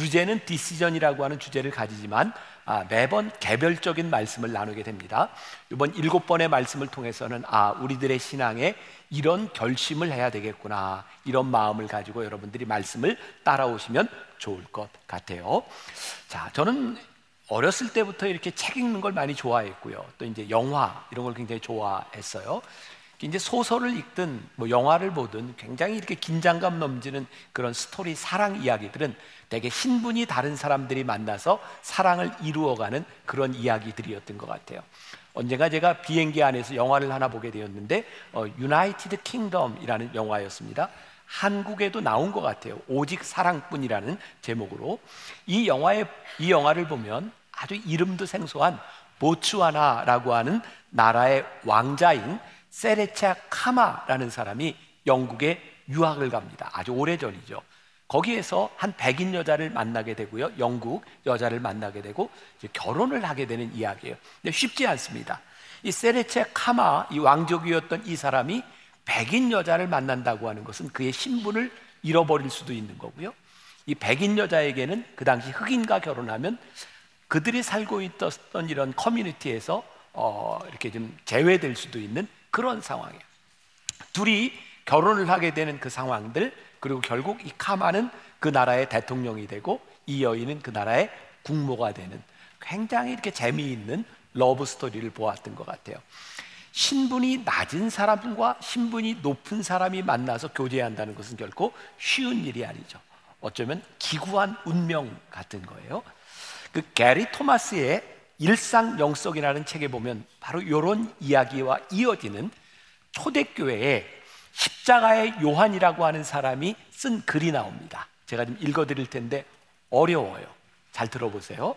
주제는 디시전이라고 하는 주제를 가지지만 아, 매번 개별적인 말씀을 나누게 됩니다. 이번 일곱 번의 말씀을 통해서는 아 우리들의 신앙에 이런 결심을 해야 되겠구나 이런 마음을 가지고 여러분들이 말씀을 따라오시면 좋을 것 같아요. 자, 저는 어렸을 때부터 이렇게 책 읽는 걸 많이 좋아했고요. 또 이제 영화 이런 걸 굉장히 좋아했어요. 이제 소설을 읽든 뭐 영화를 보든 굉장히 이렇게 긴장감 넘치는 그런 스토리 사랑 이야기들은 되게 신분이 다른 사람들이 만나서 사랑을 이루어가는 그런 이야기들이었던 것 같아요. 언젠가 제가 비행기 안에서 영화를 하나 보게 되었는데 어, United Kingdom이라는 영화였습니다. 한국에도 나온 것 같아요. 오직 사랑뿐이라는 제목으로 이 영화의 이 영화를 보면 아주 이름도 생소한 보츠와나라고 하는 나라의 왕자인 세레차 카마라는 사람이 영국에 유학을 갑니다. 아주 오래전이죠. 거기에서 한 백인 여자를 만나게 되고요. 영국 여자를 만나게 되고 결혼을 하게 되는 이야기예요. 근데 쉽지 않습니다. 이 세레체 카마, 이 왕족이었던 이 사람이 백인 여자를 만난다고 하는 것은 그의 신분을 잃어버릴 수도 있는 거고요. 이 백인 여자에게는 그 당시 흑인과 결혼하면 그들이 살고 있었던 이런 커뮤니티에서 어, 이렇게 좀 제외될 수도 있는 그런 상황이에요. 둘이 결혼을 하게 되는 그 상황들 그리고 결국 이 카마는 그 나라의 대통령이 되고 이 여인은 그 나라의 국모가 되는 굉장히 이렇게 재미있는 러브 스토리를 보았던 것 같아요. 신분이 낮은 사람과 신분이 높은 사람이 만나서 교제한다는 것은 결코 쉬운 일이 아니죠. 어쩌면 기구한 운명 같은 거예요. 그 게리 토마스의 일상 영속이라는 책에 보면 바로 이런 이야기와 이어지는 초대교회에 십자가의 요한이라고 하는 사람이 쓴 글이 나옵니다. 제가 좀 읽어 드릴 텐데 어려워요. 잘 들어보세요.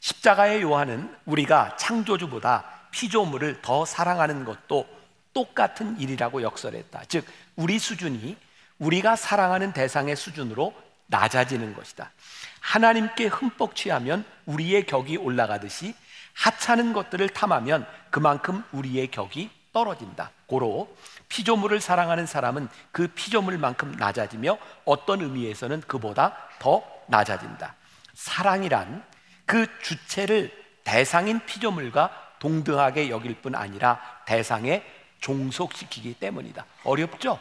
십자가의 요한은 우리가 창조주보다 피조물을 더 사랑하는 것도 똑같은 일이라고 역설했다. 즉, 우리 수준이 우리가 사랑하는 대상의 수준으로 낮아지는 것이다. 하나님께 흠뻑 취하면 우리의 격이 올라가듯이 하찮은 것들을 탐하면 그만큼 우리의 격이 떨어진다. 고로 피조물을 사랑하는 사람은 그 피조물만큼 낮아지며 어떤 의미에서는 그보다 더 낮아진다. 사랑이란 그 주체를 대상인 피조물과 동등하게 여길 뿐 아니라 대상에 종속시키기 때문이다. 어렵죠?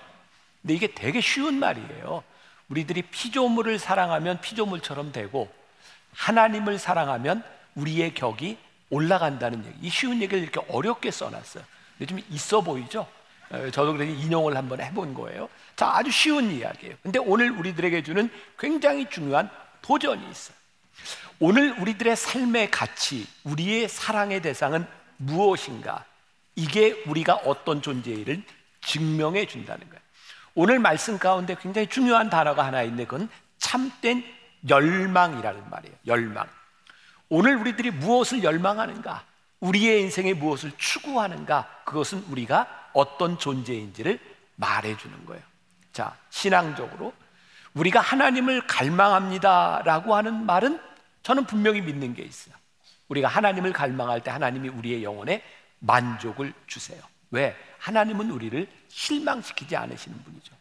근데 이게 되게 쉬운 말이에요. 우리들이 피조물을 사랑하면 피조물처럼 되고 하나님을 사랑하면 우리의 격이 올라간다는 얘기. 이 쉬운 얘기를 이렇게 어렵게 써놨어요. 근데 좀 있어 보이죠? 저도 그래서 인용을 한번 해본 거예요. 자, 아주 쉬운 이야기예요. 근데 오늘 우리들에게 주는 굉장히 중요한 도전이 있어요. 오늘 우리들의 삶의 가치, 우리의 사랑의 대상은 무엇인가? 이게 우리가 어떤 존재를 증명해 준다는 거예요. 오늘 말씀 가운데 굉장히 중요한 단어가 하나 있는데 그건 참된 열망이라는 말이에요. 열망. 오늘 우리들이 무엇을 열망하는가? 우리의 인생에 무엇을 추구하는가? 그것은 우리가 어떤 존재인지를 말해주는 거예요. 자, 신앙적으로 우리가 하나님을 갈망합니다라고 하는 말은 저는 분명히 믿는 게 있어요. 우리가 하나님을 갈망할 때 하나님이 우리의 영혼에 만족을 주세요. 왜? 하나님은 우리를 실망시키지 않으시는 분이죠.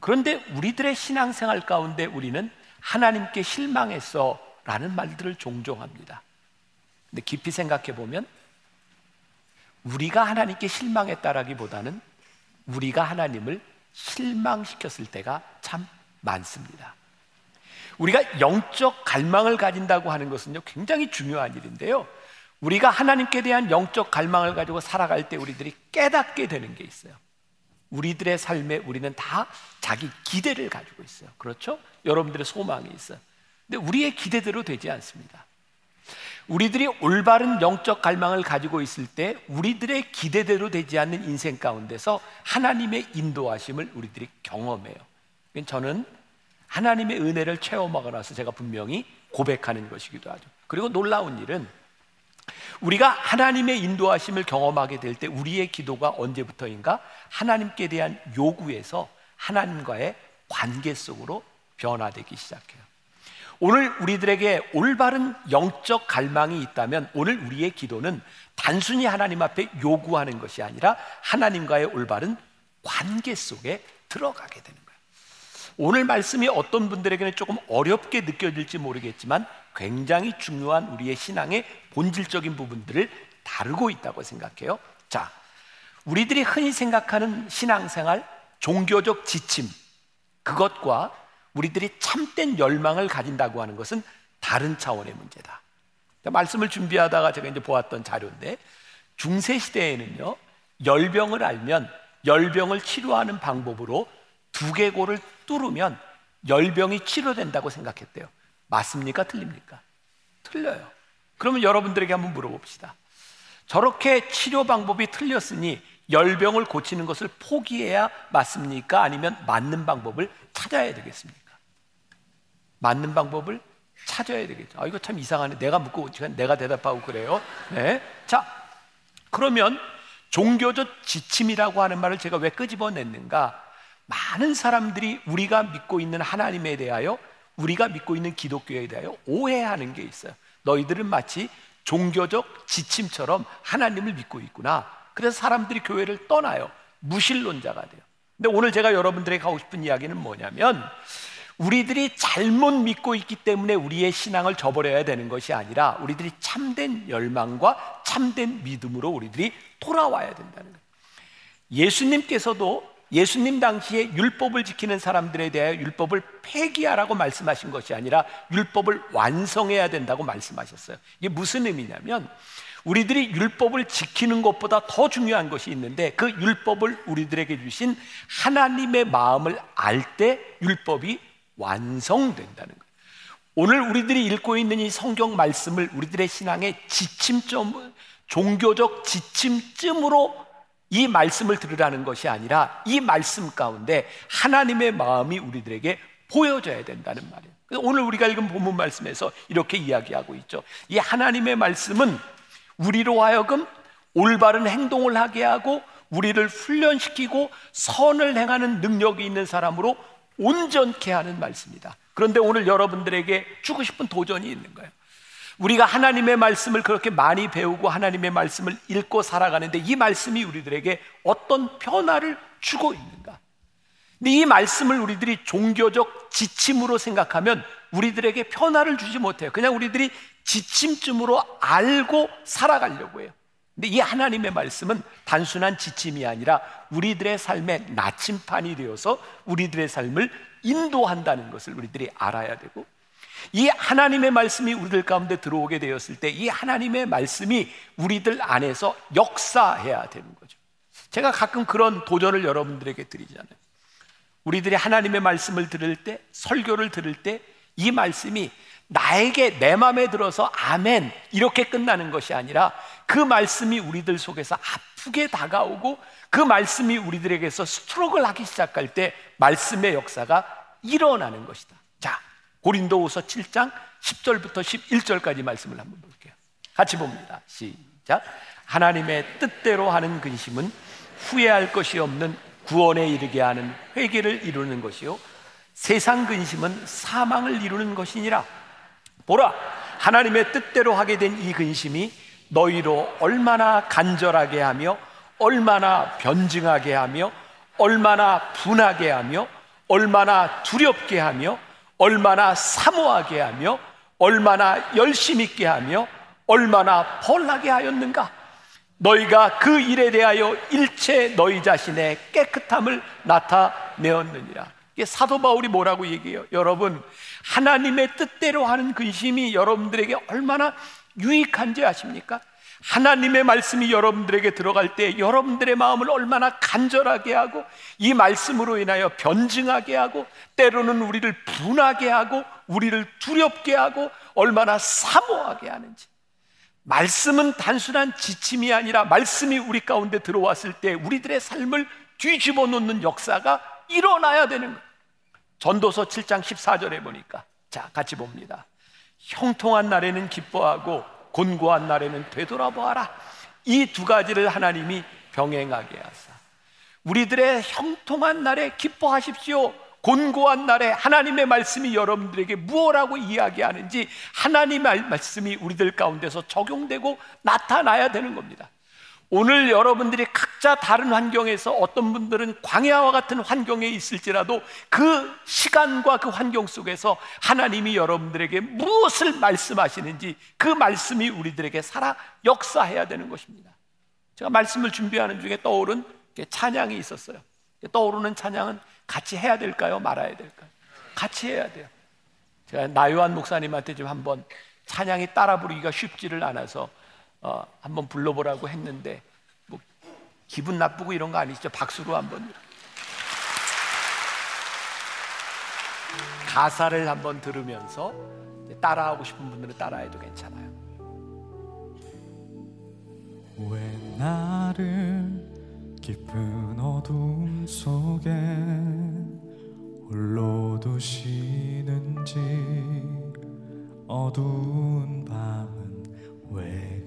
그런데 우리들의 신앙생활 가운데 우리는 하나님께 실망했어 라는 말들을 종종 합니다. 근데 깊이 생각해 보면 우리가 하나님께 실망했다라기보다는 우리가 하나님을 실망시켰을 때가 참 많습니다. 우리가 영적 갈망을 가진다고 하는 것은요, 굉장히 중요한 일인데요. 우리가 하나님께 대한 영적 갈망을 가지고 살아갈 때 우리들이 깨닫게 되는 게 있어요. 우리들의 삶에 우리는 다 자기 기대를 가지고 있어요. 그렇죠? 여러분들의 소망이 있어요. 근데 우리의 기대대로 되지 않습니다. 우리들이 올바른 영적 갈망을 가지고 있을 때 우리들의 기대대로 되지 않는 인생 가운데서 하나님의 인도하심을 우리들이 경험해요. 저는 하나님의 은혜를 체험하고 나서 제가 분명히 고백하는 것이기도 하죠. 그리고 놀라운 일은 우리가 하나님의 인도하심을 경험하게 될 때 우리의 기도가 언제부터인가 하나님께 대한 요구에서 하나님과의 관계 속으로 변화되기 시작해요. 오늘 우리들에게 올바른 영적 갈망이 있다면 오늘 우리의 기도는 단순히 하나님 앞에 요구하는 것이 아니라 하나님과의 올바른 관계 속에 들어가게 되는 거예요. 오늘 말씀이 어떤 분들에게는 조금 어렵게 느껴질지 모르겠지만 굉장히 중요한 우리의 신앙의 본질적인 부분들을 다루고 있다고 생각해요. 자, 우리들이 흔히 생각하는 신앙생활, 종교적 지침, 그것과 우리들이 참된 열망을 가진다고 하는 것은 다른 차원의 문제다. 말씀을 준비하다가 제가 이제 보았던 자료인데 중세 시대에는요 열병을 알면 열병을 치료하는 방법으로 두개골을 뚫으면 열병이 치료된다고 생각했대요. 맞습니까? 틀립니까? 틀려요. 그러면 여러분들에게 한번 물어봅시다. 저렇게 치료 방법이 틀렸으니 열병을 고치는 것을 포기해야 맞습니까? 아니면 맞는 방법을 찾아야 되겠습니까? 맞는 방법을 찾아야 되겠죠. 아, 이거 참 이상하네. 내가 묻고 내가 대답하고 그래요. 네. 자, 그러면 종교적 지침이라고 하는 말을 제가 왜 끄집어냈는가? 많은 사람들이 우리가 믿고 있는 하나님에 대하여 우리가 믿고 있는 기독교에 대하여 오해하는 게 있어요. 너희들은 마치 종교적 지침처럼 하나님을 믿고 있구나. 그래서 사람들이 교회를 떠나요. 무신론자가 돼요. 근데 오늘 제가 여러분들에게 하고 싶은 이야기는 뭐냐면 우리들이 잘못 믿고 있기 때문에 우리의 신앙을 저버려야 되는 것이 아니라 우리들이 참된 열망과 참된 믿음으로 우리들이 돌아와야 된다는 거예요. 예수님께서도 예수님 당시에 율법을 지키는 사람들에 대하여 율법을 폐기하라고 말씀하신 것이 아니라 율법을 완성해야 된다고 말씀하셨어요. 이게 무슨 의미냐면 우리들이 율법을 지키는 것보다 더 중요한 것이 있는데 그 율법을 우리들에게 주신 하나님의 마음을 알 때 율법이 완성된다는 거예요. 오늘 우리들이 읽고 있는 이 성경 말씀을 우리들의 신앙의 지침점, 종교적 지침쯤으로 이 말씀을 들으라는 것이 아니라 이 말씀 가운데 하나님의 마음이 우리들에게 보여져야 된다는 말이에요. 오늘 우리가 읽은 본문 말씀에서 이렇게 이야기하고 있죠. 이 하나님의 말씀은 우리로 하여금 올바른 행동을 하게 하고 우리를 훈련시키고 선을 행하는 능력이 있는 사람으로 온전케 하는 말씀이다. 그런데 오늘 여러분들에게 주고 싶은 도전이 있는 거예요. 우리가 하나님의 말씀을 그렇게 많이 배우고 하나님의 말씀을 읽고 살아가는데 이 말씀이 우리들에게 어떤 변화를 주고 있는가? 이 말씀을 우리들이 종교적 지침으로 생각하면 우리들에게 변화를 주지 못해요. 그냥 우리들이 지침쯤으로 알고 살아가려고 해요. 근데 이 하나님의 말씀은 단순한 지침이 아니라 우리들의 삶의 나침판이 되어서 우리들의 삶을 인도한다는 것을 우리들이 알아야 되고 이 하나님의 말씀이 우리들 가운데 들어오게 되었을 때 이 하나님의 말씀이 우리들 안에서 역사해야 되는 거죠. 제가 가끔 그런 도전을 여러분들에게 드리잖아요. 우리들이 하나님의 말씀을 들을 때, 설교를 들을 때 이 말씀이 나에게 내 마음에 들어서 아멘 이렇게 끝나는 것이 아니라 그 말씀이 우리들 속에서 아프게 다가오고 그 말씀이 우리들에게서 스트로크를 하기 시작할 때 말씀의 역사가 일어나는 것이다. 자, 고린도후서 7장 10절부터 11절까지 말씀을 한번 볼게요. 같이 봅니다. 시작. 하나님의 뜻대로 하는 근심은 후회할 것이 없는 구원에 이르게 하는 회개를 이루는 것이요 세상 근심은 사망을 이루는 것이니라. 보라, 하나님의 뜻대로 하게 된 이 근심이 너희로 얼마나 간절하게 하며 얼마나 변증하게 하며 얼마나 분하게 하며 얼마나 두렵게 하며 얼마나 사모하게 하며 얼마나 열심 있게 하며 얼마나 벌나게 하였는가? 너희가 그 일에 대하여 일체 너희 자신의 깨끗함을 나타내었느니라. 사도 바울이 뭐라고 얘기해요? 여러분 하나님의 뜻대로 하는 근심이 여러분들에게 얼마나 유익한지 아십니까? 하나님의 말씀이 여러분들에게 들어갈 때 여러분들의 마음을 얼마나 간절하게 하고 이 말씀으로 인하여 변증하게 하고 때로는 우리를 분하게 하고 우리를 두렵게 하고 얼마나 사모하게 하는지 말씀은 단순한 지침이 아니라 말씀이 우리 가운데 들어왔을 때 우리들의 삶을 뒤집어 놓는 역사가 일어나야 되는 거예요. 전도서 7장 14절에 보니까 자 같이 봅니다. 형통한 날에는 기뻐하고 곤고한 날에는 되돌아보아라. 이 두 가지를 하나님이 병행하게 하사. 우리들의 형통한 날에 기뻐하십시오. 곤고한 날에 하나님의 말씀이 여러분들에게 무엇라고 이야기하는지 하나님의 말씀이 우리들 가운데서 적용되고 나타나야 되는 겁니다. 오늘 여러분들이 각자 다른 환경에서 어떤 분들은 광야와 같은 환경에 있을지라도 그 시간과 그 환경 속에서 하나님이 여러분들에게 무엇을 말씀하시는지 그 말씀이 우리들에게 살아 역사해야 되는 것입니다. 제가 말씀을 준비하는 중에 떠오른 찬양이 있었어요. 떠오르는 찬양은 같이 해야 될까요? 말아야 될까요? 같이 해야 돼요. 제가 나요한 목사님한테 좀 한번 찬양이 따라 부르기가 쉽지를 않아서 어, 한번 불러보라고 했는데 뭐 기분 나쁘고 이런 거 아니죠? 박수로 한번 가사를 한번 들으면서 따라하고 싶은 분들은 따라해도 괜찮아요. 왜 나를 깊은 어둠 속에 홀로 두시는지 어두운 밤은 왜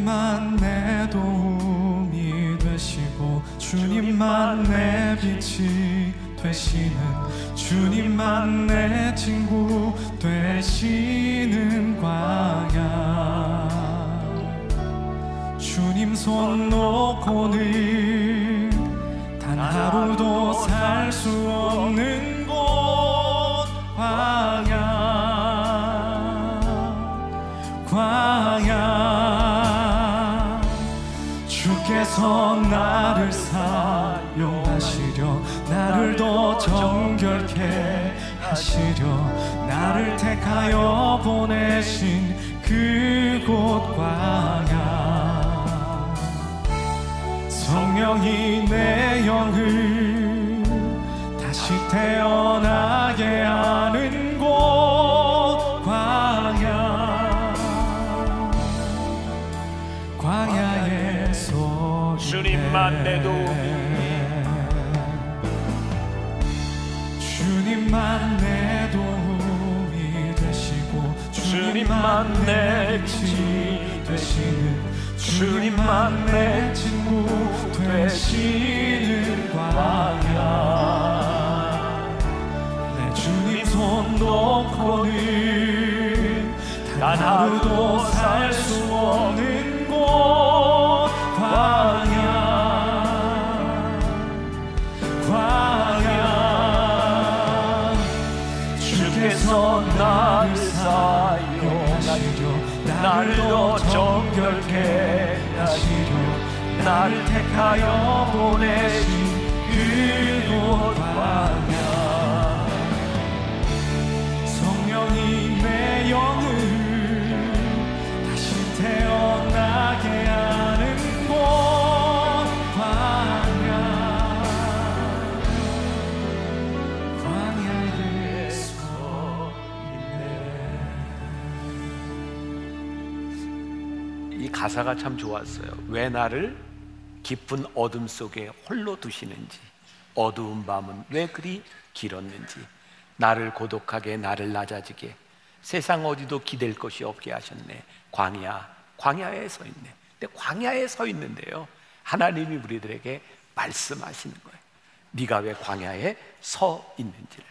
주님만 내 도움이 되시고 주님만 내 빛이 되시는 주님만 내 친구 되시는 광야. 주님 손 놓고는 단 하루도 살 수 없는 주께서 나를 사용하시려 나를 더 정결케 하시려 나를 택하여 보내신 그곳 광야. 성령이 내 영을 다시 태어나게 하는 주님만 내 도움이 주님만 내 도움이 되시고 주님만 내 빛이 되시는 주님만 내 친구 되시는 광야 내 주님 손 놓고는 단 하루도 살 수 없는 택하여 보내신 그곳 광야 성령이 내 영을 다시 태어나게 하는 곳 광야 광야에 서이 가사가 참 좋았어요. 왜 나를 깊은 어둠 속에 홀로 두시는지, 어두운 밤은 왜 그리 길었는지, 나를 고독하게, 나를 낮아지게, 세상 어디도 기댈 것이 없게 하셨네. 광야, 광야에 서 있네. 근데 광야에 서 있는데요. 하나님이 우리들에게 말씀하시는 거예요. 네가 왜 광야에 서 있는지를.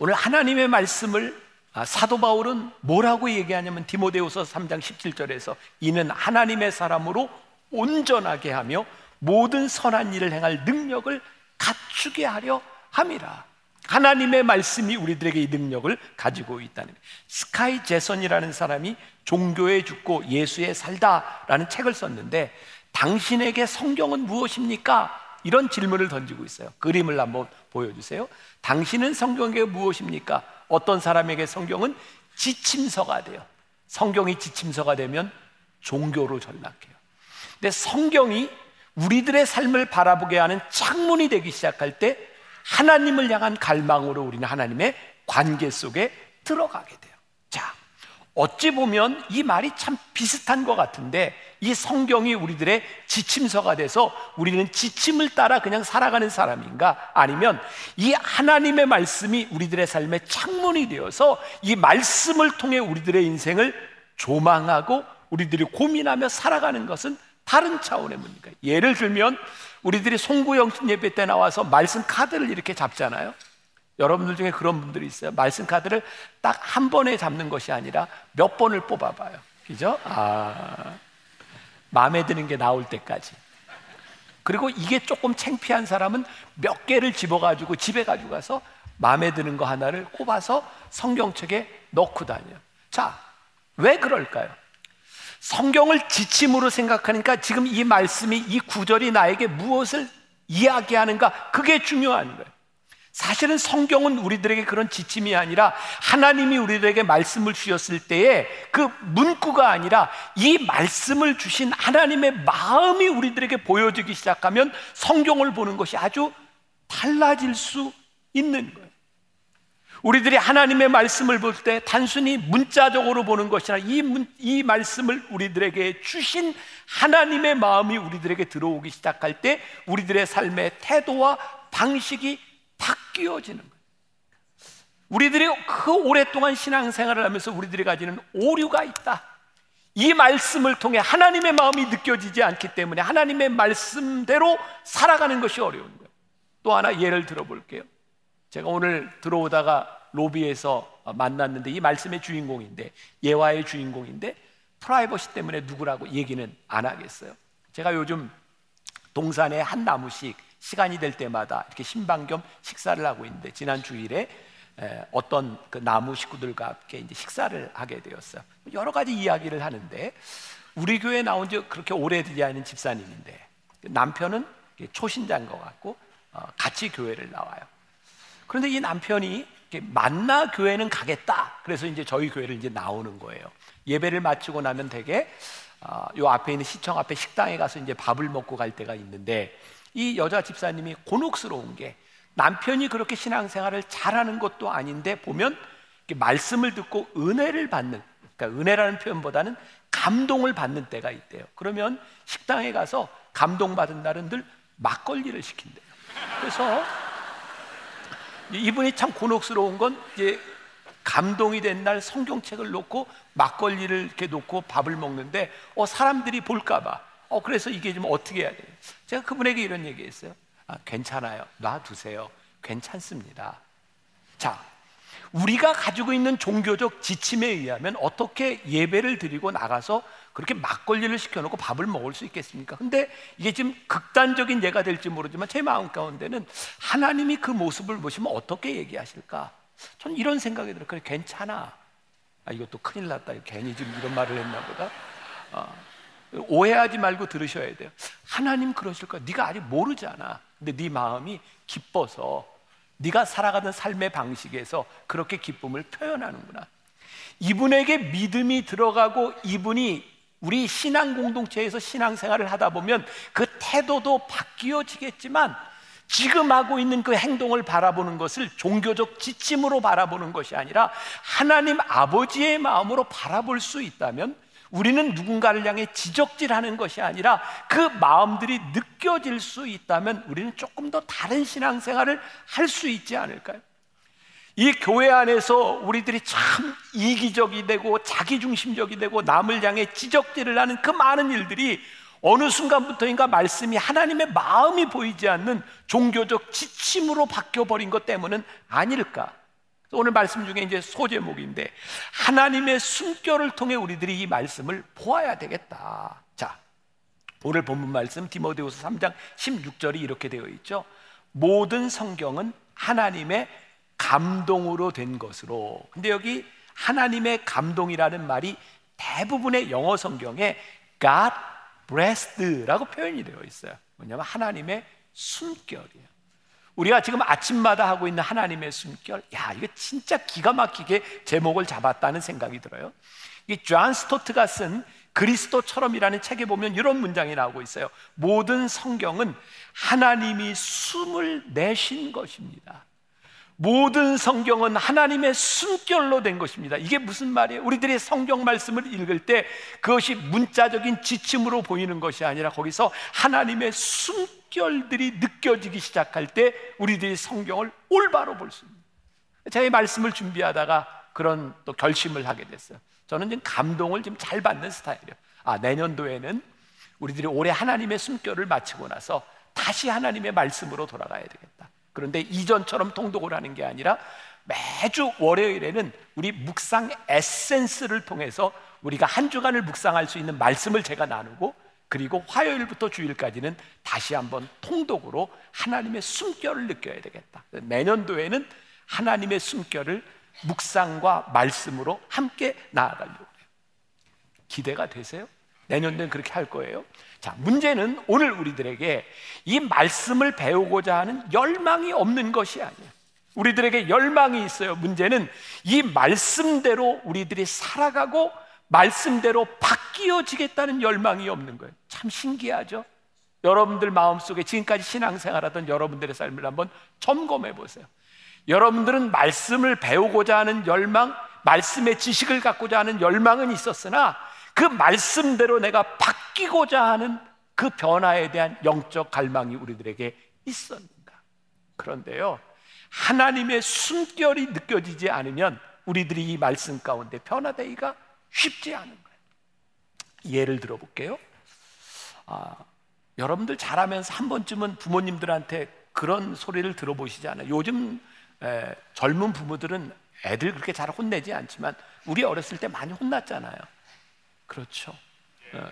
오늘 하나님의 말씀을 아, 사도 바울은 뭐라고 얘기하냐면 디모데후서 3장 17절에서 이는 하나님의 사람으로 온전하게 하며 모든 선한 일을 행할 능력을 갖추게 하려 함이라. 하나님의 말씀이 우리들에게 이 능력을 가지고 있다는. 스카이 제선이라는 사람이 종교에 죽고 예수에 살다라는 책을 썼는데 당신에게 성경은 무엇입니까? 이런 질문을 던지고 있어요. 그림을 한번 보여주세요. 당신은 성경에게 무엇입니까? 어떤 사람에게 성경은 지침서가 돼요. 성경이 지침서가 되면 종교로 전락해요. 근데 성경이 우리들의 삶을 바라보게 하는 창문이 되기 시작할 때 하나님을 향한 갈망으로 우리는 하나님의 관계 속에 들어가게 돼요. 자, 어찌 보면 이 말이 참 비슷한 것 같은데 이 성경이 우리들의 지침서가 돼서 우리는 지침을 따라 그냥 살아가는 사람인가? 아니면 이 하나님의 말씀이 우리들의 삶의 창문이 되어서 이 말씀을 통해 우리들의 인생을 조망하고 우리들이 고민하며 살아가는 것은 다른 차원의 문제가 예를 들면 우리들이 송구영신 예배 때 나와서 말씀 카드를 이렇게 잡잖아요. 여러분들 중에 그런 분들이 있어요. 말씀 카드를 딱 한 번에 잡는 것이 아니라 몇 번을 뽑아봐요. 그죠? 아, 마음에 드는 게 나올 때까지. 그리고 이게 조금 창피한 사람은 몇 개를 집어가지고 집에 가지고 가서 마음에 드는 거 하나를 꼽아서 성경책에 넣고 다녀요. 자, 왜 그럴까요? 성경을 지침으로 생각하니까 지금 이 말씀이 이 구절이 나에게 무엇을 이야기하는가 그게 중요한 거예요. 사실은 성경은 우리들에게 그런 지침이 아니라 하나님이 우리들에게 말씀을 주셨을 때에 그 문구가 아니라 이 말씀을 주신 하나님의 마음이 우리들에게 보여지기 시작하면 성경을 보는 것이 아주 달라질 수 있는 거예요. 우리들이 하나님의 말씀을 볼 때 단순히 문자적으로 보는 것이 아니라 이, 문, 이 말씀을 우리들에게 주신 하나님의 마음이 우리들에게 들어오기 시작할 때 우리들의 삶의 태도와 방식이 바뀌어지는 거예요. 우리들이 그 오랫동안 신앙생활을 하면서 우리들이 가지는 오류가 있다. 이 말씀을 통해 하나님의 마음이 느껴지지 않기 때문에 하나님의 말씀대로 살아가는 것이 어려운 거예요. 또 하나 예를 들어 볼게요. 제가 오늘 들어오다가 로비에서 만났는데 이 말씀의 주인공인데 예화의 주인공인데 프라이버시 때문에 누구라고 얘기는 안 하겠어요. 제가 요즘 동산에 한 나무씩 시간이 될 때마다 이렇게 신방 겸 식사를 하고 있는데 지난 주일에 어떤 그 나무 식구들과 함께 이제 식사를 하게 되었어요. 여러 가지 이야기를 하는데 우리 교회 나온 지 그렇게 오래되지 않은 집사님인데 남편은 초신자인 것 같고 어, 같이 교회를 나와요. 그런데 이 남편이 만나 교회는 가겠다. 그래서 이제 저희 교회를 이제 나오는 거예요. 예배를 마치고 나면 되게 어, 요 앞에 있는 시청 앞에 식당에 가서 이제 밥을 먹고 갈 때가 있는데 이 여자 집사님이 곤혹스러운 게 남편이 그렇게 신앙생활을 잘하는 것도 아닌데 보면 말씀을 듣고 은혜를 받는 그러니까 은혜라는 표현보다는 감동을 받는 때가 있대요. 그러면 식당에 가서 감동받은 날은 늘 막걸리를 시킨대요. 그래서 이분이 참 곤혹스러운 건 이제 감동이 된 날 성경책을 놓고 막걸리를 이렇게 놓고 밥을 먹는데 어 사람들이 볼까봐 어, 그래서 이게 좀 어떻게 해야 돼요? 제가 그분에게 이런 얘기 했어요. 아, 괜찮아요. 놔두세요. 괜찮습니다. 자, 우리가 가지고 있는 종교적 지침에 의하면 어떻게 예배를 드리고 나가서 그렇게 막걸리를 시켜놓고 밥을 먹을 수 있겠습니까? 근데 이게 지금 극단적인 예가 될지 모르지만 제 마음 가운데는 하나님이 그 모습을 보시면 어떻게 얘기하실까? 저는 이런 생각이 들어요. 그래, 괜찮아. 아, 이것도 큰일 났다. 괜히 지금 이런 말을 했나 보다. 어. 오해하지 말고 들으셔야 돼요. 하나님 그러실 거야. 네가 아직 모르잖아. 근데 네 마음이 기뻐서 네가 살아가는 삶의 방식에서 그렇게 기쁨을 표현하는구나. 이분에게 믿음이 들어가고 이분이 우리 신앙 공동체에서 신앙 생활을 하다 보면 그 태도도 바뀌어지겠지만 지금 하고 있는 그 행동을 바라보는 것을 종교적 지침으로 바라보는 것이 아니라 하나님 아버지의 마음으로 바라볼 수 있다면 우리는 누군가를 향해 지적질하는 것이 아니라 그 마음들이 느껴질 수 있다면 우리는 조금 더 다른 신앙생활을 할 수 있지 않을까요? 이 교회 안에서 우리들이 참 이기적이 되고 자기중심적이 되고 남을 향해 지적질을 하는 그 많은 일들이 어느 순간부터인가 말씀이 하나님의 마음이 보이지 않는 종교적 지침으로 바뀌어버린 것 때문은 아닐까? 오늘 말씀 중에 이제 소제목인데 하나님의 숨결을 통해 우리들이 이 말씀을 보아야 되겠다. 자, 오늘 본문 말씀 디모데후서 3장 16절이 이렇게 되어 있죠. 모든 성경은 하나님의 감동으로 된 것으로. 근데 여기 하나님의 감동이라는 말이 대부분의 영어 성경에 God breathed라고 표현이 되어 있어요. 뭐냐면 하나님의 숨결이에요. 우리가 지금 아침마다 하고 있는 하나님의 숨결, 야, 이거 진짜 기가 막히게 제목을 잡았다는 생각이 들어요. 이존 스토트가 쓴 그리스도처럼이라는 책에 보면 이런 문장이 나오고 있어요. 모든 성경은 하나님이 숨을 내신 것입니다. 모든 성경은 하나님의 숨결로 된 것입니다. 이게 무슨 말이에요? 우리들이 성경 말씀을 읽을 때 그것이 문자적인 지침으로 보이는 것이 아니라 거기서 하나님의 숨결들이 느껴지기 시작할 때 우리들이 성경을 올바로 볼 수. 제가 이 말씀을 준비하다가 그런 또 결심을 하게 됐어요. 저는 지금 감동을 좀잘 받는 스타일이에요. 아, 내년도에는 우리들이 올해 하나님의 숨결을 마치고 나서 다시 하나님의 말씀으로 돌아가야 되겠다. 그런데 이전처럼 통독을 하는 게 아니라 매주 월요일에는 우리 묵상 에센스를 통해서 우리가 한 주간을 묵상할 수 있는 말씀을 제가 나누고 그리고 화요일부터 주일까지는 다시 한번 통독으로 하나님의 숨결을 느껴야 되겠다. 내년도에는 하나님의 숨결을 묵상과 말씀으로 함께 나아가려고 해요. 기대가 되세요? 내년도엔 그렇게 할 거예요. 자, 문제는 오늘 우리들에게 이 말씀을 배우고자 하는 열망이 없는 것이 아니에요. 우리들에게 열망이 있어요. 문제는 이 말씀대로 우리들이 살아가고 말씀대로 바뀌어지겠다는 열망이 없는 거예요. 참 신기하죠? 여러분들 마음속에 지금까지 신앙생활하던 여러분들의 삶을 한번 점검해 보세요. 여러분들은 말씀을 배우고자 하는 열망, 말씀의 지식을 갖고자 하는 열망은 있었으나 그 말씀대로 내가 바뀌고자 하는 그 변화에 대한 영적 갈망이 우리들에게 있었는가? 그런데요, 하나님의 숨결이 느껴지지 않으면 우리들이 이 말씀 가운데 변화되기가 쉽지 않은 거예요. 예를 들어 볼게요. 아, 여러분들 자라면서 한 번쯤은 부모님들한테 그런 소리를 들어보시지 않아요? 요즘 에, 젊은 부모들은 애들 그렇게 잘 혼내지 않지만 우리 어렸을 때 많이 혼났잖아요. 그렇죠. 어,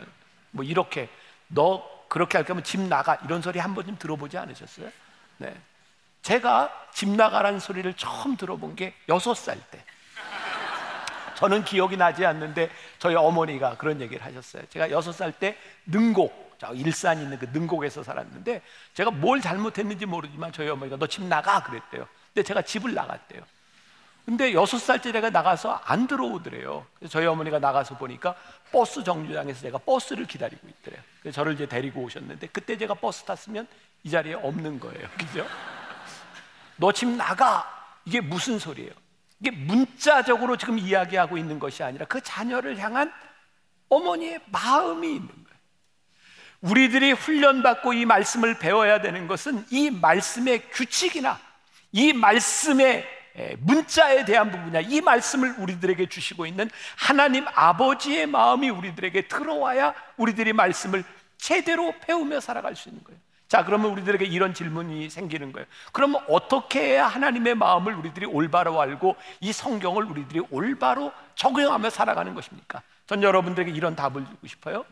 뭐 이렇게 너 그렇게 할 거면 집 나가 이런 소리 한 번쯤 들어보지 않으셨어요? 네. 제가 집 나가라는 소리를 처음 들어본 게 여섯 살 때. 저는 기억이 나지 않는데 저희 어머니가 그런 얘기를 하셨어요. 제가 여섯 살 때 능곡, 저 일산 있는 그 능곡에서 살았는데 제가 뭘 잘못했는지 모르지만 저희 어머니가 너 집 나가 그랬대요. 근데 제가 집을 나갔대요. 근데 여섯 살째 내가 나가서 안 들어오더래요. 저희 어머니가 나가서 보니까 버스 정류장에서 제가 버스를 기다리고 있더래요. 그래서 저를 이제 데리고 오셨는데 그때 제가 버스 탔으면 이 자리에 없는 거예요. 그죠? 너집 나가! 이게 무슨 소리예요? 이게 문자적으로 지금 이야기하고 있는 것이 아니라 그 자녀를 향한 어머니의 마음이 있는 거예요. 우리들이 훈련받고 이 말씀을 배워야 되는 것은 이 말씀의 규칙이나 이 말씀의 문자에 대한 부분이야. 이 말씀을 우리들에게 주시고 있는 하나님 아버지의 마음이 우리들에게 들어와야 우리들이 말씀을 제대로 배우며 살아갈 수 있는 거예요. 자, 그러면 우리들에게 이런 질문이 생기는 거예요. 그러면 어떻게 해야 하나님의 마음을 우리들이 올바로 알고 이 성경을 우리들이 올바로 적용하며 살아가는 것입니까? 전 여러분들에게 이런 답을 주고 싶어요.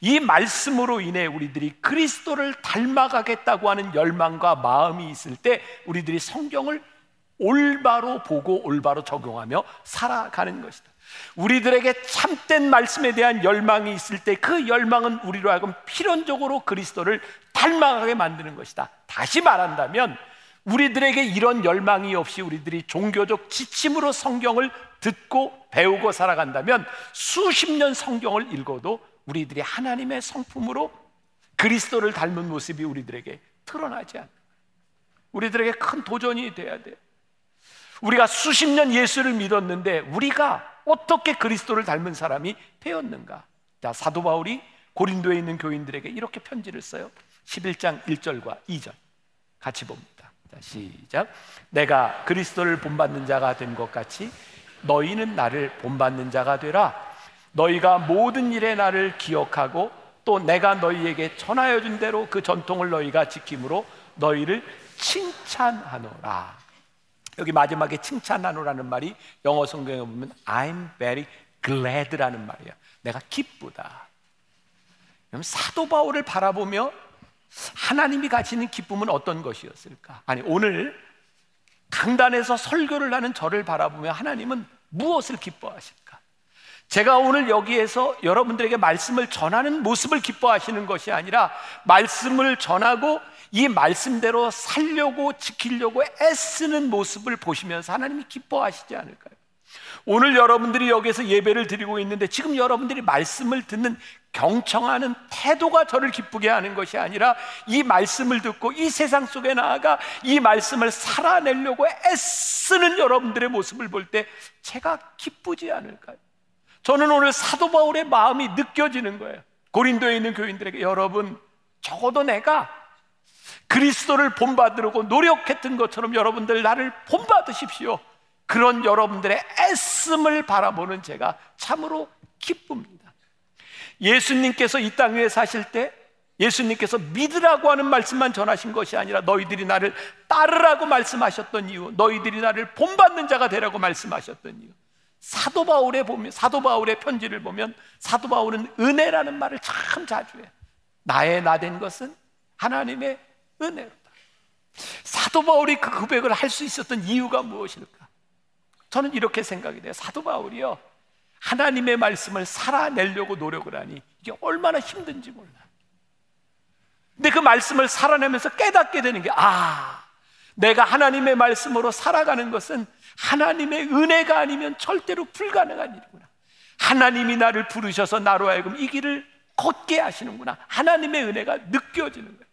이 말씀으로 인해 우리들이 그리스도를 닮아가겠다고 하는 열망과 마음이 있을 때 우리들이 성경을 올바로 보고 올바로 적용하며 살아가는 것이다. 우리들에게 참된 말씀에 대한 열망이 있을 때 그 열망은 우리로 하여금 필연적으로 그리스도를 닮아가게 만드는 것이다. 다시 말한다면 우리들에게 이런 열망이 없이 우리들이 종교적 지침으로 성경을 듣고 배우고 살아간다면 수십 년 성경을 읽어도 우리들이 하나님의 성품으로 그리스도를 닮은 모습이 우리들에게 드러나지 않는 우리들에게 큰 도전이 돼야 돼요. 우리가 수십 년 예수를 믿었는데 우리가 어떻게 그리스도를 닮은 사람이 되었는가? 자, 사도 바울이 고린도에 있는 교인들에게 이렇게 편지를 써요. 11장 1절과 2절. 같이 봅니다. 자, 시작. 내가 그리스도를 본받는 자가 된 것 같이 너희는 나를 본받는 자가 되라. 너희가 모든 일에 나를 기억하고 또 내가 너희에게 전하여 준 대로 그 전통을 너희가 지킴으로 너희를 칭찬하노라. 여기 마지막에 칭찬하노라는 말이 영어 성경에 보면 I'm very glad라는 말이야. 내가 기쁘다. 그럼 사도 바울을 바라보며 하나님이 가지는 기쁨은 어떤 것이었을까? 아니 오늘 강단에서 설교를 하는 저를 바라보며 하나님은 무엇을 기뻐하실까? 제가 오늘 여기에서 여러분들에게 말씀을 전하는 모습을 기뻐하시는 것이 아니라 말씀을 전하고 이 말씀대로 살려고 지키려고 애쓰는 모습을 보시면서 하나님이 기뻐하시지 않을까요? 오늘 여러분들이 여기서 예배를 드리고 있는데 지금 여러분들이 말씀을 듣는 경청하는 태도가 저를 기쁘게 하는 것이 아니라 이 말씀을 듣고 이 세상 속에 나아가 이 말씀을 살아내려고 애쓰는 여러분들의 모습을 볼 때 제가 기쁘지 않을까요? 저는 오늘 사도 바울의 마음이 느껴지는 거예요. 고린도에 있는 교인들에게 여러분 적어도 내가 그리스도를 본받으려고 노력했던 것처럼 여러분들 나를 본받으십시오. 그런 여러분들의 애씀을 바라보는 제가 참으로 기쁩니다. 예수님께서 이 땅 위에 사실 때 예수님께서 믿으라고 하는 말씀만 전하신 것이 아니라 너희들이 나를 따르라고 말씀하셨던 이유, 너희들이 나를 본받는 자가 되라고 말씀하셨던 이유. 사도 바울의 보면 사도 바울의 편지를 보면 사도 바울은 은혜라는 말을 참 자주 해요. 나의 나 된 것은 하나님의 은혜로다. 사도 바울이 그 고백을 할 수 있었던 이유가 무엇일까? 저는 이렇게 생각이 돼요. 사도 바울이요. 하나님의 말씀을 살아내려고 노력을 하니 이게 얼마나 힘든지 몰라. 근데 그 말씀을 살아내면서 깨닫게 되는 게, 아, 내가 하나님의 말씀으로 살아가는 것은 하나님의 은혜가 아니면 절대로 불가능한 일이구나. 하나님이 나를 부르셔서 나로 하여금 이 길을 걷게 하시는구나. 하나님의 은혜가 느껴지는 거예요.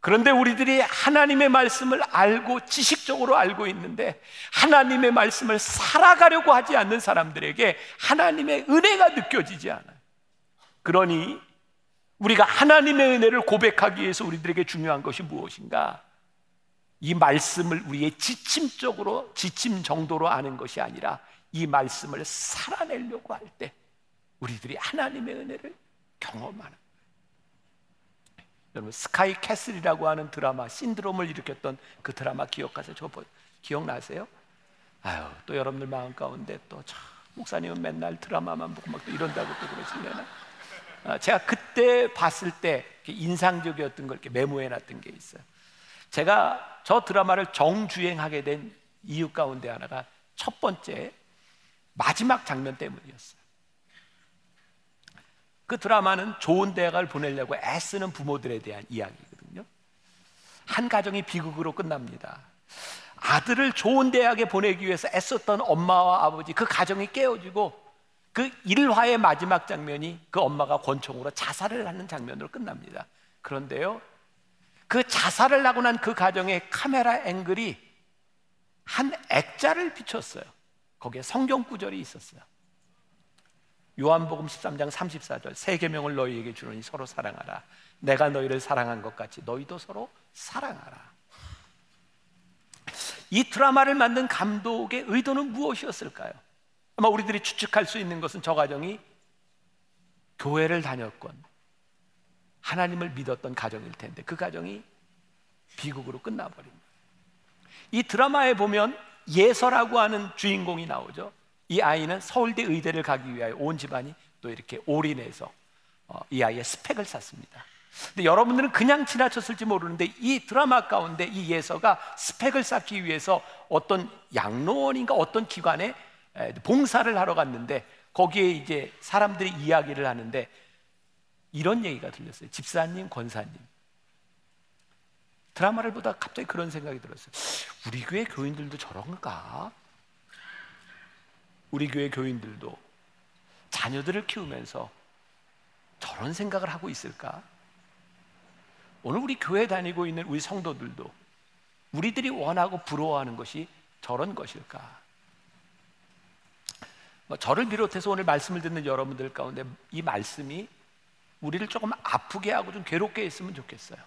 그런데 우리들이 하나님의 말씀을 알고 지식적으로 알고 있는데 하나님의 말씀을 살아가려고 하지 않는 사람들에게 하나님의 은혜가 느껴지지 않아요. 그러니 우리가 하나님의 은혜를 고백하기 위해서 우리들에게 중요한 것이 무엇인가? 이 말씀을 우리의 지침적으로 지침 정도로 아는 것이 아니라 이 말씀을 살아내려고 할 때 우리들이 하나님의 은혜를 경험하는 여러분 스카이 캐슬이라고 하는 드라마 신드롬을 일으켰던 그 드라마 기억하세요? 저 기억나세요? 아유 또 여러분들 마음 가운데 또 참 목사님은 맨날 드라마만 보고 막 또 이런다고 또 그러시려나? 아, 제가 그때 봤을 때 인상적이었던 걸 이렇게 메모해 놨던 게 있어요. 제가 저 드라마를 정주행하게 된 이유 가운데 하나가 첫 번째 마지막 장면 때문이었어요. 그 드라마는 좋은 대학을 보내려고 애쓰는 부모들에 대한 이야기거든요. 한 가정이 비극으로 끝납니다. 아들을 좋은 대학에 보내기 위해서 애썼던 엄마와 아버지 그 가정이 깨어지고 그 일화의 마지막 장면이 그 엄마가 권총으로 자살을 하는 장면으로 끝납니다. 그런데요, 그 자살을 하고 난 그 가정의 카메라 앵글이 한 액자를 비췄어요. 거기에 성경 구절이 있었어요. 요한복음 13장 34절 세 계명을 너희에게 주노니 서로 사랑하라. 내가 너희를 사랑한 것 같이 너희도 서로 사랑하라. 이 드라마를 만든 감독의 의도는 무엇이었을까요? 아마 우리들이 추측할 수 있는 것은 저 가정이 교회를 다녔건 하나님을 믿었던 가정일 텐데 그 가정이 비극으로 끝나버립니다. 이 드라마에 보면 예서라고 하는 주인공이 나오죠. 이 아이는 서울대 의대를 가기 위하여 온 집안이 또 이렇게 올인해서 어, 이 아이의 스펙을 쌓습니다. 근데 여러분들은 그냥 지나쳤을지 모르는데 이 드라마 가운데 이 예서가 스펙을 쌓기 위해서 어떤 양로원인가 어떤 기관에 봉사를 하러 갔는데 거기에 이제 사람들이 이야기를 하는데 이런 얘기가 들렸어요. 집사님, 권사님. 드라마를 보다 갑자기 그런 생각이 들었어요. 우리 교회 교인들도 저런가? 우리 교회 교인들도 자녀들을 키우면서 저런 생각을 하고 있을까? 오늘 우리 교회 다니고 있는 우리 성도들도 우리들이 원하고 부러워하는 것이 저런 것일까? 뭐 저를 비롯해서 오늘 말씀을 듣는 여러분들 가운데 이 말씀이 우리를 조금 아프게 하고 좀 괴롭게 했으면 좋겠어요.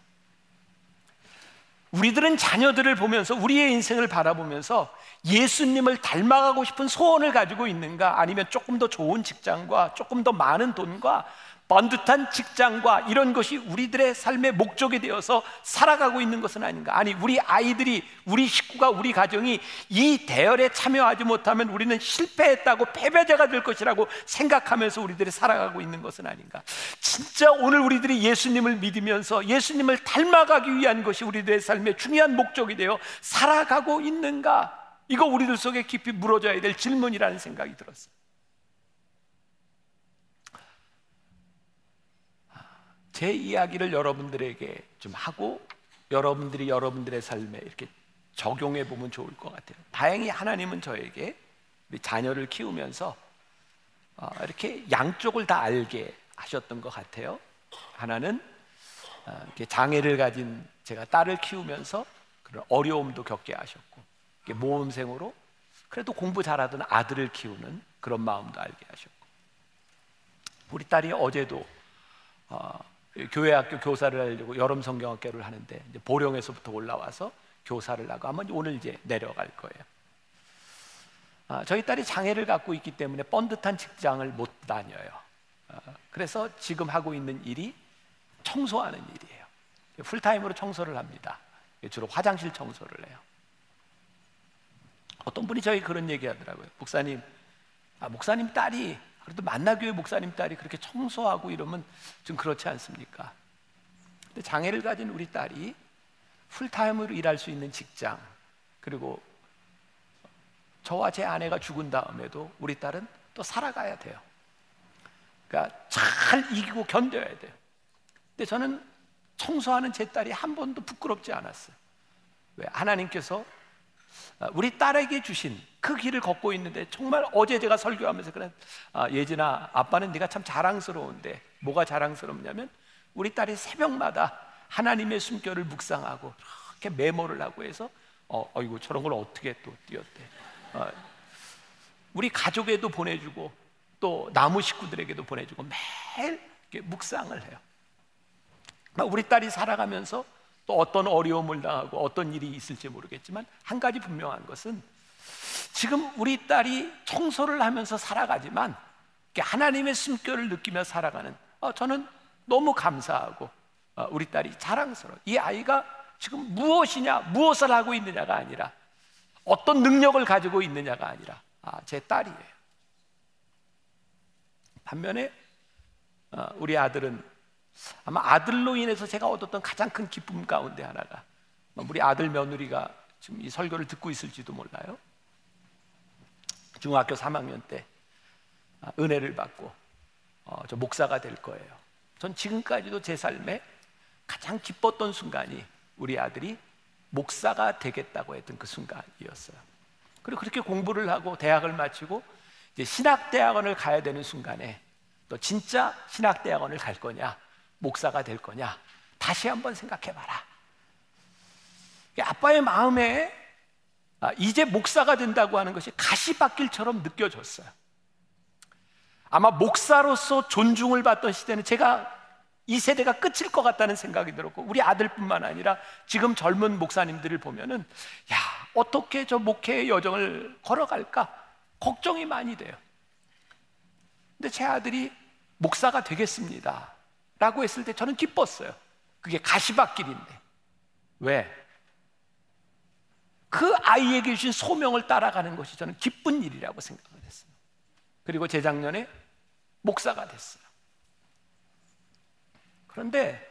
우리들은 자녀들을 보면서 우리의 인생을 바라보면서 예수님을 닮아가고 싶은 소원을 가지고 있는가? 아니면 조금 더 좋은 직장과 조금 더 많은 돈과 번듯한 직장과 이런 것이 우리들의 삶의 목적이 되어서 살아가고 있는 것은 아닌가? 아니, 우리 아이들이, 우리 식구가, 우리 가정이 이 대열에 참여하지 못하면 우리는 실패했다고 패배자가 될 것이라고 생각하면서 우리들이 살아가고 있는 것은 아닌가? 진짜 오늘 우리들이 예수님을 믿으면서 예수님을 닮아가기 위한 것이 우리들의 삶의 중요한 목적이 되어 살아가고 있는가? 이거 우리들 속에 깊이 물어줘야 될 질문이라는 생각이 들었어요. 제 이야기를 여러분들에게 좀 하고 여러분들이 여러분들의 삶에 이렇게 적용해 보면 좋을 것 같아요. 다행히 하나님은 저에게 자녀를 키우면서 어, 이렇게 양쪽을 다 알게 하셨던 것 같아요. 하나는 아, 장애를 가진 제가 딸을 키우면서 그런 어려움도 겪게 하셨고 모험생으로 그래도 공부 잘하던 아들을 키우는 그런 마음도 알게 하셨고 우리 딸이 어제도 어, 교회 학교 교사를 하려고 여름 성경학교를 하는데 보령에서부터 올라와서 교사를 하고 아마 오늘 이제 내려갈 거예요. 아, 저희 딸이 장애를 갖고 있기 때문에 번듯한 직장을 못 다녀요. 아, 그래서 지금 하고 있는 일이 청소하는 일이에요. 풀타임으로 청소를 합니다. 주로 화장실 청소를 해요. 어떤 분이 저희 그런 얘기 하더라고요. 목사님, 아, 목사님 딸이 그래도 만나교회 목사님 딸이 그렇게 청소하고 이러면 좀 그렇지 않습니까? 근데 장애를 가진 우리 딸이 풀타임으로 일할 수 있는 직장 그리고 저와 제 아내가 죽은 다음에도 우리 딸은 또 살아가야 돼요. 그러니까 잘 이기고 견뎌야 돼요. 근데 저는 청소하는 제 딸이 한 번도 부끄럽지 않았어요. 왜? 하나님께서 우리 딸에게 주신 그 길을 걷고 있는데 정말 어제 제가 설교하면서 그런 아, 예진아 아빠는 네가 참 자랑스러운데 뭐가 자랑스럽냐면 우리 딸이 새벽마다 하나님의 숨결을 묵상하고 이렇게 메모를 하고 해서 어, 어이구 저런 걸 어떻게 또 띄었대. 어, 우리 가족에도 보내주고 또 나무 식구들에게도 보내주고 매일 묵상을 해요. 우리 딸이 살아가면서 또 어떤 어려움을 당하고 어떤 일이 있을지 모르겠지만 한 가지 분명한 것은 지금 우리 딸이 청소를 하면서 살아가지만 하나님의 숨결을 느끼며 살아가는 어, 저는 너무 감사하고 어, 우리 딸이 자랑스러워. 이 아이가 지금 무엇이냐, 무엇을 하고 있느냐가 아니라 어떤 능력을 가지고 있느냐가 아니라 아, 제 딸이에요. 반면에 어, 우리 아들은 아마 아들로 인해서 제가 얻었던 가장 큰 기쁨 가운데 하나가 우리 아들 며느리가 지금 이 설교를 듣고 있을지도 몰라요. 중학교 3학년 때 아, 은혜를 받고 어, 저 목사가 될 거예요. 전 지금까지도 제 삶에 가장 기뻤던 순간이 우리 아들이 목사가 되겠다고 했던 그 순간이었어요. 그리고 그렇게 공부를 하고 대학을 마치고 이제 신학대학원을 가야 되는 순간에 또 진짜 신학대학원을 갈 거냐, 목사가 될 거냐, 다시 한번 생각해 봐라. 아빠의 마음에 아, 이제 목사가 된다고 하는 것이 가시밭길처럼 느껴졌어요. 아마 목사로서 존중을 받던 시대는 제가 이 세대가 끝일 것 같다는 생각이 들었고 우리 아들뿐만 아니라 지금 젊은 목사님들을 보면은 야 어떻게 저 목회의 여정을 걸어갈까 걱정이 많이 돼요. 근데 제 아들이 목사가 되겠습니다. 라고 했을 때 저는 기뻤어요. 그게 가시밭길인데. 왜? 그 아이에게 주신 소명을 따라가는 것이 저는 기쁜 일이라고 생각을 했어요. 그리고 재작년에 목사가 됐어요. 그런데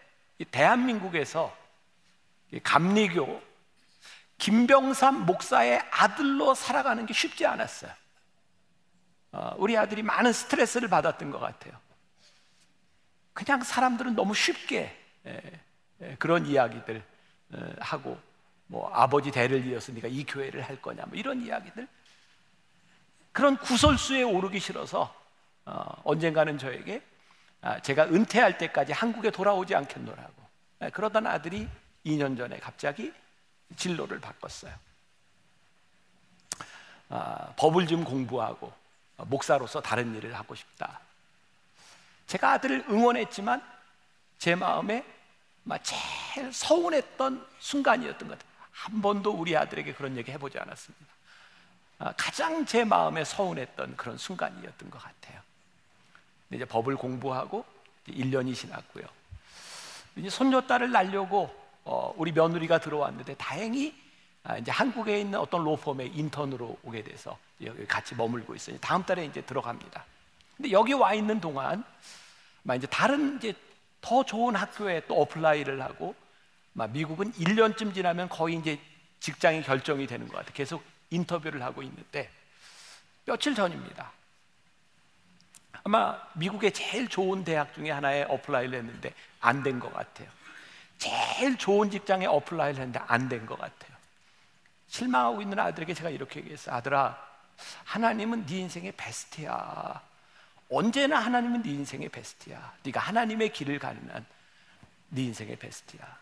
대한민국에서 감리교 김병삼 목사의 아들로 살아가는 게 쉽지 않았어요. 어, 우리 아들이 많은 스트레스를 받았던 것 같아요. 그냥 사람들은 너무 쉽게 그런 이야기들 어, 하고 뭐 아버지 대를 네가 이 교회를 할 거냐 뭐 이런 이야기들 그런 구설수에 오르기 싫어서 어, 언젠가는 저에게 아, 제가 은퇴할 때까지 한국에 돌아오지 않겠노라고 네, 그러던 아들이 2년 전에 갑자기 진로를 바꿨어요. 아, 법을 좀 공부하고 어, 목사로서 다른 일을 하고 싶다. 제가 아들을 응원했지만 제 마음에 제일 서운했던 순간이었던 것 같아요. 한 번도 우리 아들에게 그런 얘기 해보지 않았습니다. 아, 가장 제 마음에 서운했던 그런 순간이었던 것 같아요. 이제 법을 공부하고 1년이 지났고요. 이제 손녀 딸을 낳으려고 어, 우리 며느리가 들어왔는데 다행히 아, 이제 한국에 있는 어떤 로펌에 인턴으로 오게 돼서 여기 같이 머물고 있어요. 다음 달에 이제 들어갑니다. 근데 여기 와 있는 동안 이제 다른 이제 더 좋은 학교에 또 apply를 하고 미국은 1년쯤 지나면 거의 이제 직장이 결정이 되는 것 같아요. 계속 인터뷰를 하고 있는데 며칠 전입니다. 아마 미국의 제일 좋은 대학 중에 하나에 apply를 했는데 안 된 것 같아요. 제일 좋은 직장에 apply를 했는데 안 된 것 같아요. 실망하고 있는 아들에게 제가 이렇게 얘기했어요. 아들아, 하나님은 네 인생의 베스트야. 언제나 하나님은 네 인생의 베스트야. 네가 하나님의 길을 가는 한네 인생의 베스트야.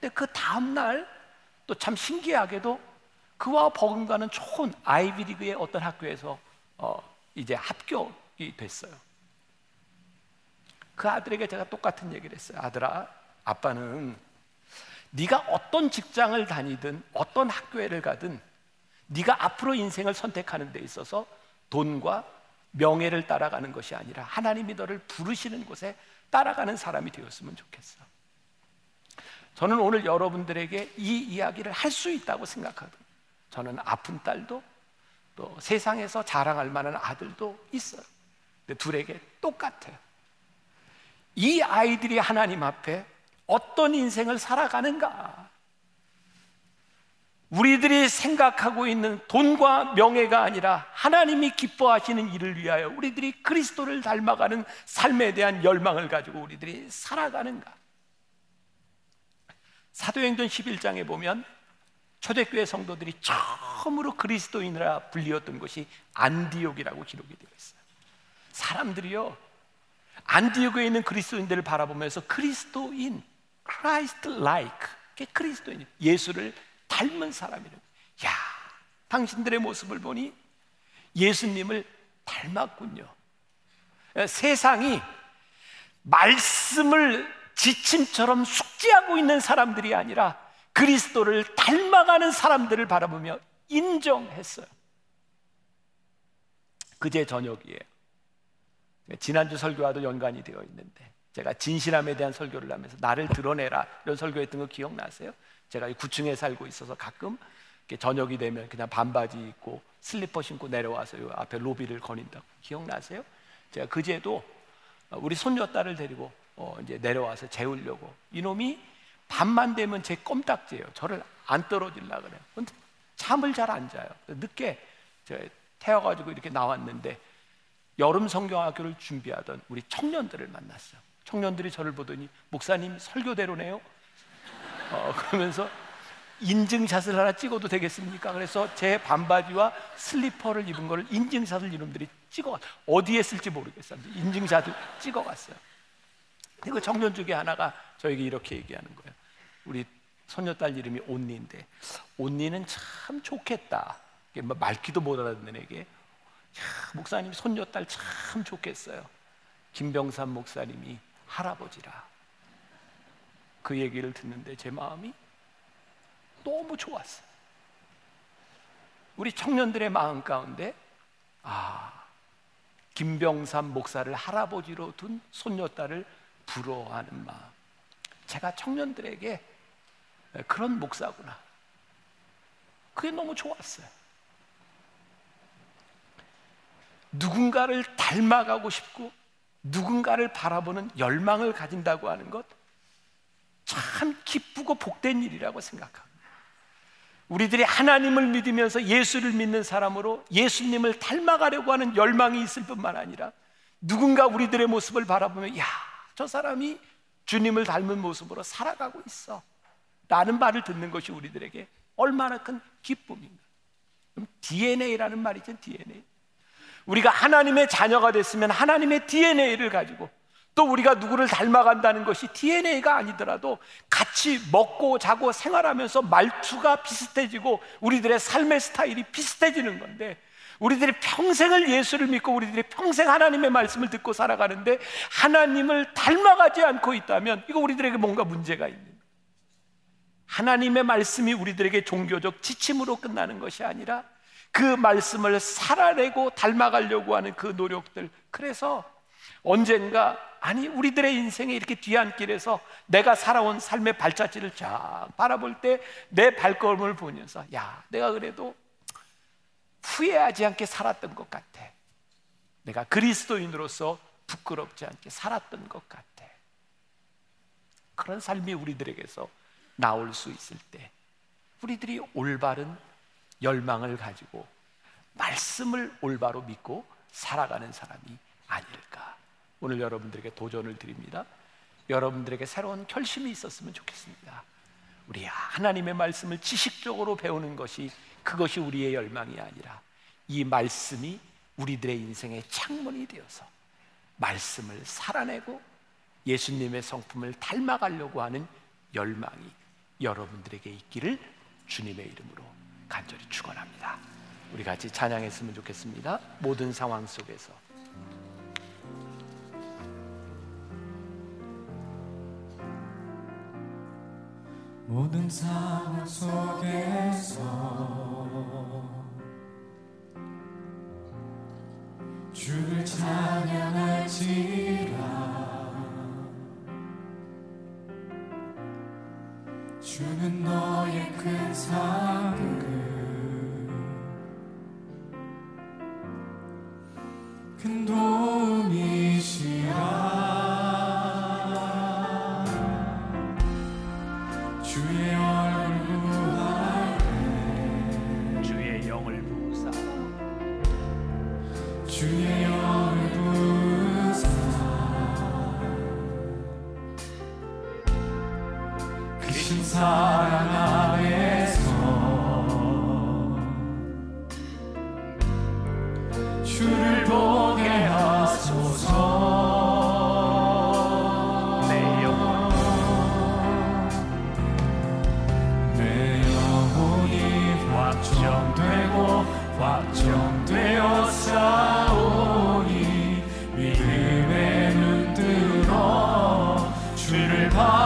근데 그 다음 날 또 참 신기하게도 그와 버금가는 좋은 아이비리그의 어떤 학교에서 어, 이제 합격이 됐어요. 그 아들에게 제가 똑같은 얘기를 했어요. 아들아, 아빠는 네가 어떤 직장을 다니든 어떤 학교를 가든 네가 앞으로 인생을 선택하는 데 있어서 돈과 명예를 따라가는 것이 아니라 하나님이 너를 부르시는 곳에 따라가는 사람이 되었으면 좋겠어. 저는 오늘 여러분들에게 이 이야기를 할 수 있다고 생각하거든요. 저는 아픈 딸도 또 세상에서 자랑할 만한 아들도 있어요. 근데 둘에게 똑같아요. 이 아이들이 하나님 앞에 어떤 인생을 살아가는가? 우리들이 생각하고 있는 돈과 명예가 아니라 하나님이 기뻐하시는 일을 위하여 우리들이 그리스도를 닮아가는 삶에 대한 열망을 가지고 우리들이 살아가는가? 사도행전 11장에 보면 초대교회 성도들이 처음으로 그리스도인이라 불리었던 것이 안디옥이라고 기록이 되어 있어요. 사람들이요 안디옥에 있는 그리스도인들을 바라보면서 그리스도인, Christ like, 그리스도인, 예수를 닮은 사람이라고. 야, 당신들의 모습을 보니 예수님을 닮았군요. 세상이 말씀을 지침처럼 숙지하고 있는 사람들이 아니라 그리스도를 닮아가는 사람들을 바라보며 인정했어요. 그제 저녁이에요. 지난주 설교와도 연관이 되어 있는데 제가 진실함에 대한 설교를 하면서 나를 드러내라 이런 설교했던 거 기억나세요? 제가 9층에 살고 있어서 가끔 저녁이 되면 그냥 반바지 입고 슬리퍼 신고 내려와서 요 앞에 로비를 거닌다고 기억나세요? 제가 그제도 우리 손녀 딸을 데리고 어 이제 내려와서 재우려고 이놈이 밤만 되면 제 껌딱지예요. 저를 안 떨어질라 그래요. 근데 잠을 잘 안 자요. 늦게 태워가지고 이렇게 나왔는데 여름 성경학교를 준비하던 우리 청년들을 만났어요. 청년들이 저를 보더니 목사님 설교대로네요. 어, 그러면서 인증샷을 하나 찍어도 되겠습니까? 그래서 제 반바지와 슬리퍼를 입은 거를 인증샷을 이놈들이 찍어 어디에 쓸지 모르겠어요. 인증샷을 찍어갔어요. 그리고 청년 중에 하나가 저에게 이렇게 얘기하는 거예요. 우리 손녀딸 이름이 온니인데 온니는 참 좋겠다. 뭐 말기도 못 알아듣는 애게 목사님 손녀딸 참 좋겠어요. 김병삼 목사님이 할아버지라. 그 얘기를 듣는데 제 마음이 너무 좋았어요. 우리 청년들의 마음 가운데 아 김병삼 목사를 할아버지로 둔 손녀딸을 부러워하는 마음. 제가 청년들에게 그런 목사구나. 그게 너무 좋았어요. 누군가를 닮아가고 싶고 누군가를 바라보는 열망을 가진다고 하는 것 참 기쁘고 복된 일이라고 생각합니다. 우리들이 하나님을 믿으면서 예수를 믿는 사람으로 예수님을 닮아가려고 하는 열망이 있을 뿐만 아니라 누군가 우리들의 모습을 바라보면 야, 저 사람이 주님을 닮은 모습으로 살아가고 있어. 라는 말을 듣는 것이 우리들에게 얼마나 큰 기쁨인가. 그럼 DNA라는 말이죠, DNA. 우리가 하나님의 자녀가 됐으면 하나님의 DNA를 가지고 또 우리가 누구를 닮아간다는 것이 DNA가 아니더라도 같이 먹고 자고 생활하면서 말투가 비슷해지고 우리들의 삶의 스타일이 비슷해지는 건데 우리들이 평생을 예수를 믿고 우리들이 평생 하나님의 말씀을 듣고 살아가는데 하나님을 닮아가지 않고 있다면 이거 우리들에게 뭔가 문제가 있는 하나님의 말씀이 우리들에게 종교적 지침으로 끝나는 것이 아니라 그 말씀을 살아내고 닮아가려고 하는 그 노력들. 그래서 언젠가 아니 우리들의 인생에 이렇게 뒤안길에서 내가 살아온 삶의 발자취를 쫙 바라볼 때 내 발걸음을 보면서 야 내가 그래도 후회하지 않게 살았던 것 같아. 내가 그리스도인으로서 부끄럽지 않게 살았던 것 같아. 그런 삶이 우리들에게서 나올 수 있을 때 우리들이 올바른 열망을 가지고 말씀을 올바로 믿고 살아가는 사람이 아닐까. 오늘 여러분들에게 도전을 드립니다. 여러분들에게 새로운 결심이 있었으면 좋겠습니다. 우리 하나님의 말씀을 지식적으로 배우는 것이 그것이 우리의 열망이 아니라 이 말씀이 우리들의 인생의 창문이 되어서 말씀을 살아내고 예수님의 성품을 닮아가려고 하는 열망이 여러분들에게 있기를 주님의 이름으로 간절히 축원합니다. 우리 같이 찬양했으면 좋겠습니다. 모든 상황 속에서. 모든 상황 속에서 주를 찬양할지라. 주는 너의 큰 상급 주를 바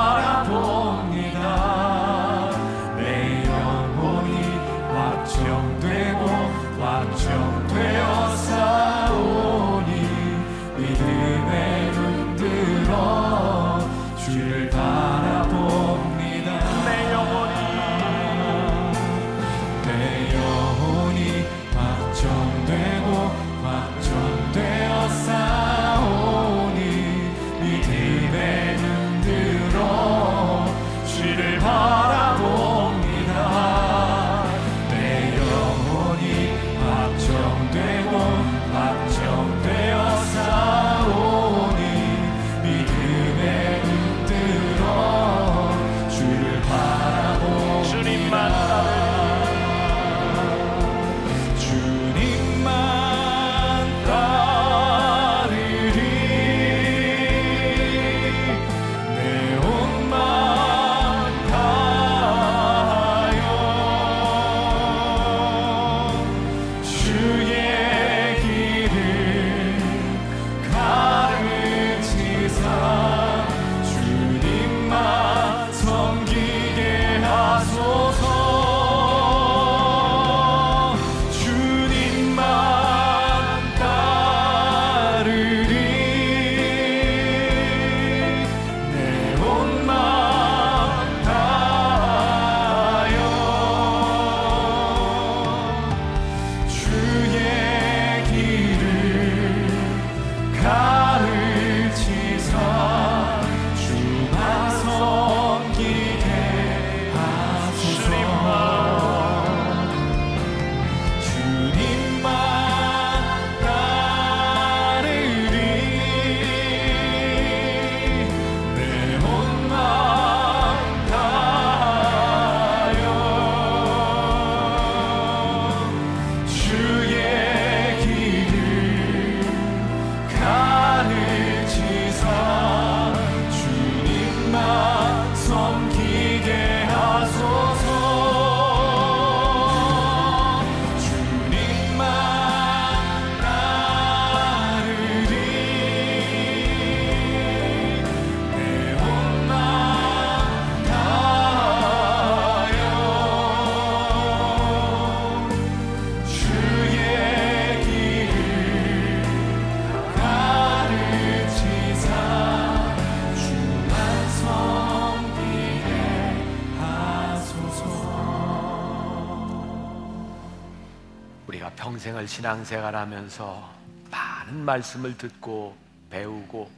우리가 평생을 신앙생활하면서 많은 말씀을 듣고 배우고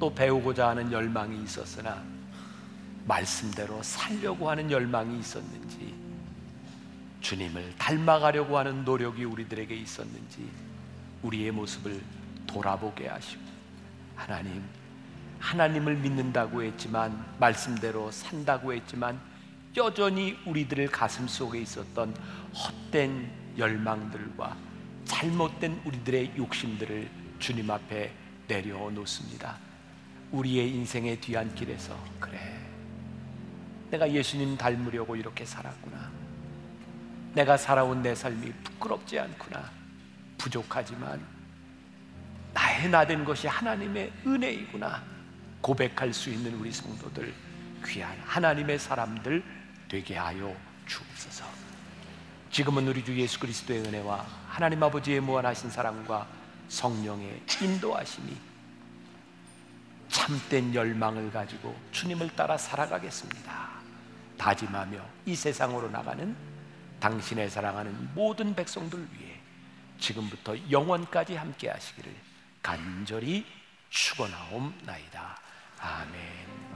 또 배우고자 하는 열망이 있었으나 말씀대로 살려고 하는 열망이 있었는지 주님을 닮아가려고 하는 노력이 우리들에게 있었는지 우리의 모습을 돌아보게 하시고 하나님 하나님을 믿는다고 했지만 말씀대로 산다고 했지만 여전히 우리들의 가슴 속에 있었던 헛된 열망들과 잘못된 우리들의 욕심들을 주님 앞에 내려놓습니다. 우리의 인생의 뒤안길에서 그래. 내가 예수님 닮으려고 이렇게 살았구나. 내가 살아온 내 삶이 부끄럽지 않구나. 부족하지만 나의 나된 것이 하나님의 은혜이구나. 고백할 수 있는 우리 성도들 귀한 하나님의 사람들 되게 하여 주옵소서. 지금은 우리 주 예수 그리스도의 은혜와 하나님 아버지의 무한하신 사랑과 성령의 인도하심이 참된 열망을 가지고 주님을 따라 살아가겠습니다. 다짐하며 이 세상으로 나가는 당신의 사랑하는 모든 백성들 위해 지금부터 영원까지 함께 하시기를 간절히 축원하옵나이다. 아멘.